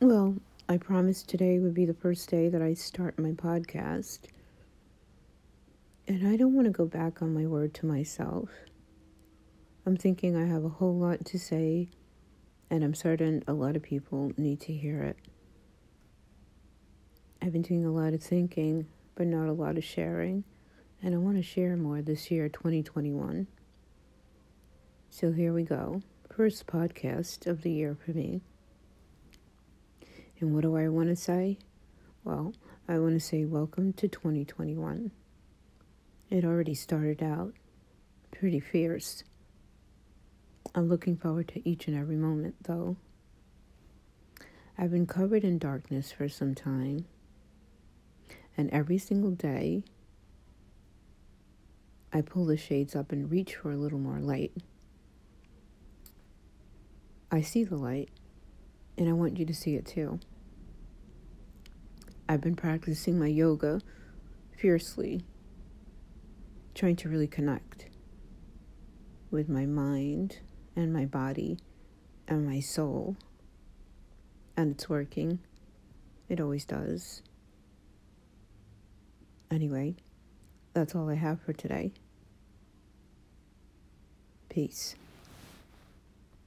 Well, I promised today would be the first day that I start my podcast. And I don't want to go back on my word to myself. I'm thinking I have a whole lot to say, and I'm certain a lot of people need to hear it. I've been doing a lot of thinking, but not a lot of sharing, and I want to share more this year, 2021. So here we go. First podcast of the year for me. And what do I want to say? Well, I want to say welcome to 2021. It already started out pretty fierce. I'm looking forward to each and every moment, though. I've been covered in darkness for some time, and every single day I pull the shades up and reach for a little more light. I see the light, and I want you to see it too. I've been practicing my yoga fiercely, trying to really connect with my mind and my body and my soul. And it's working. It always does. Anyway, that's all I have for today. Peace.